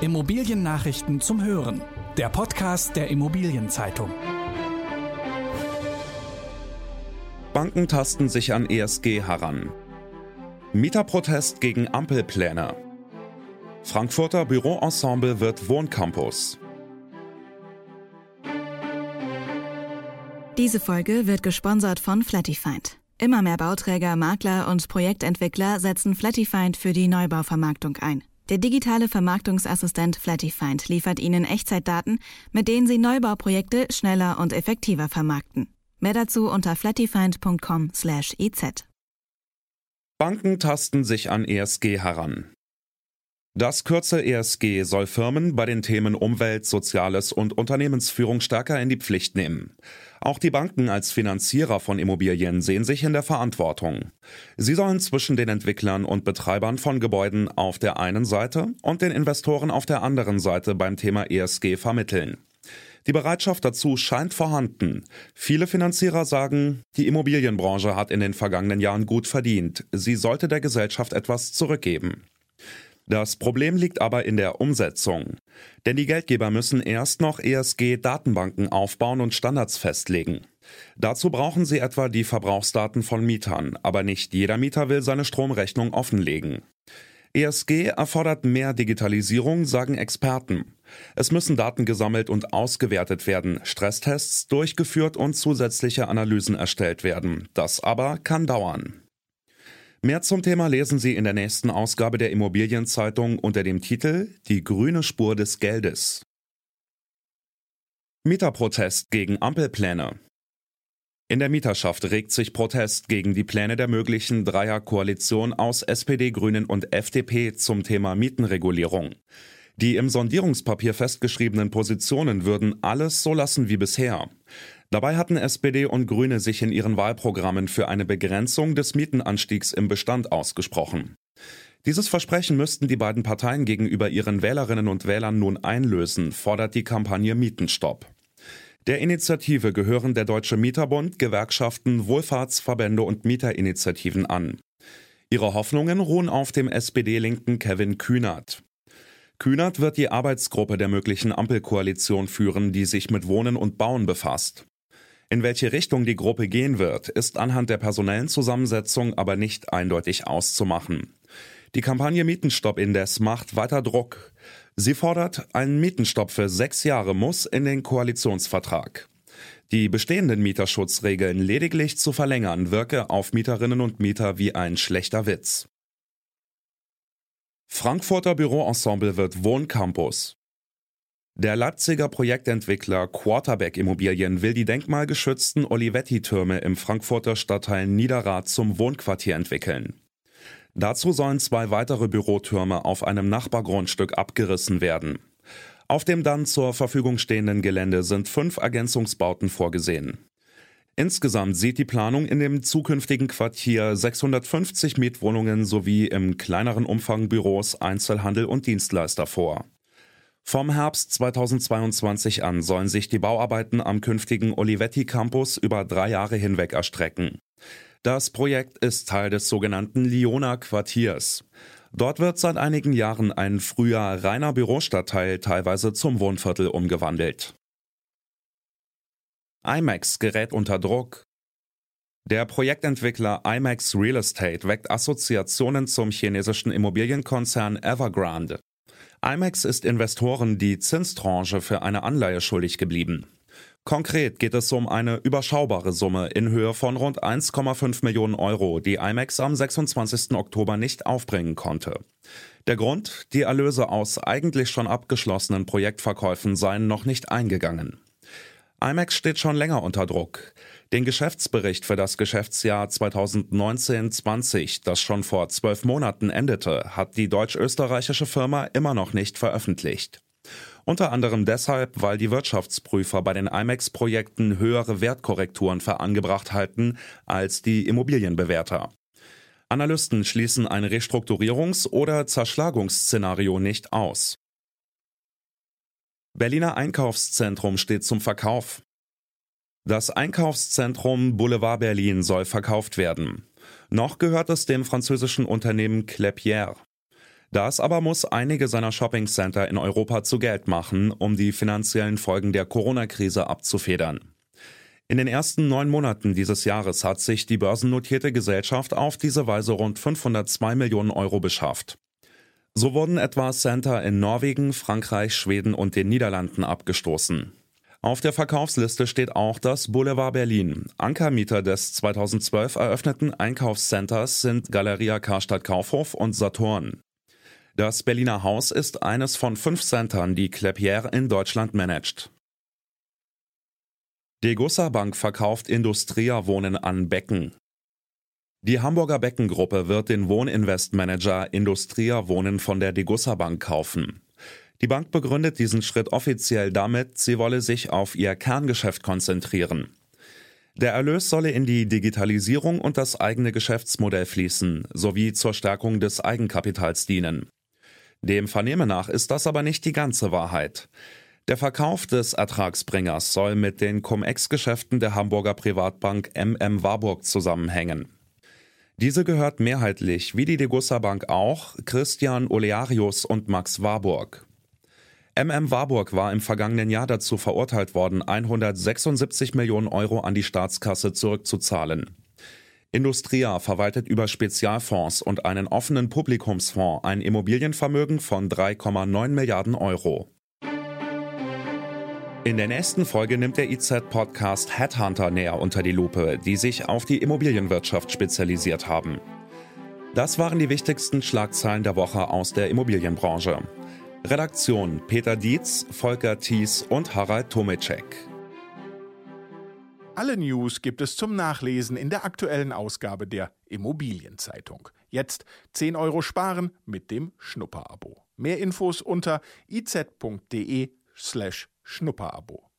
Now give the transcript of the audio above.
Immobiliennachrichten zum Hören. Der Podcast der Immobilienzeitung. Banken tasten sich an ESG heran. Mieterprotest gegen Ampelpläne. Frankfurter Büroensemble wird Wohncampus. Diese Folge wird gesponsert von Flattyfind. Immer mehr Bauträger, Makler und Projektentwickler setzen Flattyfind für die Neubauvermarktung ein. Der digitale Vermarktungsassistent Flattyfind liefert Ihnen Echtzeitdaten, mit denen Sie Neubauprojekte schneller und effektiver vermarkten. Mehr dazu unter flattyfind.com/ez. Banken tasten sich an ESG heran. Das Kürzel ESG soll Firmen bei den Themen Umwelt, Soziales und Unternehmensführung stärker in die Pflicht nehmen. Auch die Banken als Finanzierer von Immobilien sehen sich in der Verantwortung. Sie sollen zwischen den Entwicklern und Betreibern von Gebäuden auf der einen Seite und den Investoren auf der anderen Seite beim Thema ESG vermitteln. Die Bereitschaft dazu scheint vorhanden. Viele Finanzierer sagen, die Immobilienbranche hat in den vergangenen Jahren gut verdient. Sie sollte der Gesellschaft etwas zurückgeben. Das Problem liegt aber in der Umsetzung. Denn die Geldgeber müssen erst noch ESG-Datenbanken aufbauen und Standards festlegen. Dazu brauchen sie etwa die Verbrauchsdaten von Mietern, aber nicht jeder Mieter will seine Stromrechnung offenlegen. ESG erfordert mehr Digitalisierung, sagen Experten. Es müssen Daten gesammelt und ausgewertet werden, Stresstests durchgeführt und zusätzliche Analysen erstellt werden. Das aber kann dauern. Mehr zum Thema lesen Sie in der nächsten Ausgabe der Immobilienzeitung unter dem Titel Die grüne Spur des Geldes. Mieterprotest gegen Ampelpläne. In der Mieterschaft regt sich Protest gegen die Pläne der möglichen Dreierkoalition aus SPD, Grünen und FDP zum Thema Mietenregulierung. Die im Sondierungspapier festgeschriebenen Positionen würden alles so lassen wie bisher. Dabei hatten SPD und Grüne sich in ihren Wahlprogrammen für eine Begrenzung des Mietenanstiegs im Bestand ausgesprochen. Dieses Versprechen müssten die beiden Parteien gegenüber ihren Wählerinnen und Wählern nun einlösen, fordert die Kampagne Mietenstopp. Der Initiative gehören der Deutsche Mieterbund, Gewerkschaften, Wohlfahrtsverbände und Mieterinitiativen an. Ihre Hoffnungen ruhen auf dem SPD-Linken Kevin Kühnert. Kühnert wird die Arbeitsgruppe der möglichen Ampelkoalition führen, die sich mit Wohnen und Bauen befasst. In welche Richtung die Gruppe gehen wird, ist anhand der personellen Zusammensetzung aber nicht eindeutig auszumachen. Die Kampagne Mietenstopp indes macht weiter Druck. Sie fordert, ein Mietenstopp für sechs Jahre muss in den Koalitionsvertrag. Die bestehenden Mieterschutzregeln lediglich zu verlängern, wirke auf Mieterinnen und Mieter wie ein schlechter Witz. Frankfurter Büroensemble wird Wohncampus. Der Leipziger Projektentwickler Quarterback Immobilien will die denkmalgeschützten Olivetti-Türme im Frankfurter Stadtteil Niederrad zum Wohnquartier entwickeln. Dazu sollen zwei weitere Bürotürme auf einem Nachbargrundstück abgerissen werden. Auf dem dann zur Verfügung stehenden Gelände sind fünf Ergänzungsbauten vorgesehen. Insgesamt sieht die Planung in dem zukünftigen Quartier 650 Mietwohnungen sowie im kleineren Umfang Büros, Einzelhandel und Dienstleister vor. Vom Herbst 2022 an sollen sich die Bauarbeiten am künftigen Olivetti Campus über drei Jahre hinweg erstrecken. Das Projekt ist Teil des sogenannten Liona Quartiers. Dort wird seit einigen Jahren ein früher reiner Bürostadtteil teilweise zum Wohnviertel umgewandelt. IMAX gerät unter Druck. Der Projektentwickler IMAX Real Estate weckt Assoziationen zum chinesischen Immobilienkonzern Evergrande. IMAX ist Investoren die Zinstranche für eine Anleihe schuldig geblieben. Konkret geht es um eine überschaubare Summe in Höhe von rund 1,5 Millionen Euro, die IMAX am 26. Oktober nicht aufbringen konnte. Der Grund, die Erlöse aus eigentlich schon abgeschlossenen Projektverkäufen seien noch nicht eingegangen. IMAX steht schon länger unter Druck. Den Geschäftsbericht für das Geschäftsjahr 2019-20, das schon vor zwölf Monaten endete, hat die deutsch-österreichische Firma immer noch nicht veröffentlicht. Unter anderem deshalb, weil die Wirtschaftsprüfer bei den IMAX-Projekten höhere Wertkorrekturen verangebracht halten als die Immobilienbewerter. Analysten schließen ein Restrukturierungs- oder Zerschlagungsszenario nicht aus. Berliner Einkaufszentrum steht zum Verkauf. Das Einkaufszentrum Boulevard Berlin soll verkauft werden. Noch gehört es dem französischen Unternehmen Clépierre. Das aber muss einige seiner Shoppingcenter in Europa zu Geld machen, um die finanziellen Folgen der Corona-Krise abzufedern. In den ersten neun Monaten dieses Jahres hat sich die börsennotierte Gesellschaft auf diese Weise rund 502 Millionen Euro beschafft. So wurden etwa Center in Norwegen, Frankreich, Schweden und den Niederlanden abgestoßen. Auf der Verkaufsliste steht auch das Boulevard Berlin. Ankermieter des 2012 eröffneten Einkaufscenters sind Galeria Karstadt Kaufhof und Saturn. Das Berliner Haus ist eines von fünf Centern, die Klépierre in Deutschland managt. Degussa Bank verkauft Industria Wohnen an Becken. Die Hamburger Beckengruppe wird den Wohninvestmanager Industria Wohnen von der Degussa Bank kaufen. Die Bank begründet diesen Schritt offiziell damit, sie wolle sich auf ihr Kerngeschäft konzentrieren. Der Erlös solle in die Digitalisierung und das eigene Geschäftsmodell fließen, sowie zur Stärkung des Eigenkapitals dienen. Dem Vernehmen nach ist das aber nicht die ganze Wahrheit. Der Verkauf des Ertragsbringers soll mit den Cum-Ex-Geschäften der Hamburger Privatbank MM Warburg zusammenhängen. Diese gehört mehrheitlich, wie die Degussa Bank auch, Christian Olearius und Max Warburg. MM Warburg war im vergangenen Jahr dazu verurteilt worden, 176 Millionen Euro an die Staatskasse zurückzuzahlen. Industria verwaltet über Spezialfonds und einen offenen Publikumsfonds ein Immobilienvermögen von 3,9 Milliarden Euro. In der nächsten Folge nimmt der IZ-Podcast Headhunter näher unter die Lupe, die sich auf die Immobilienwirtschaft spezialisiert haben. Das waren die wichtigsten Schlagzeilen der Woche aus der Immobilienbranche. Redaktion Peter Dietz, Volker Thies und Harald Tomicek. Alle News gibt es zum Nachlesen in der aktuellen Ausgabe der Immobilienzeitung. Jetzt 10 Euro sparen mit dem Schnupperabo. Mehr Infos unter iz.de slash Schnupperabo.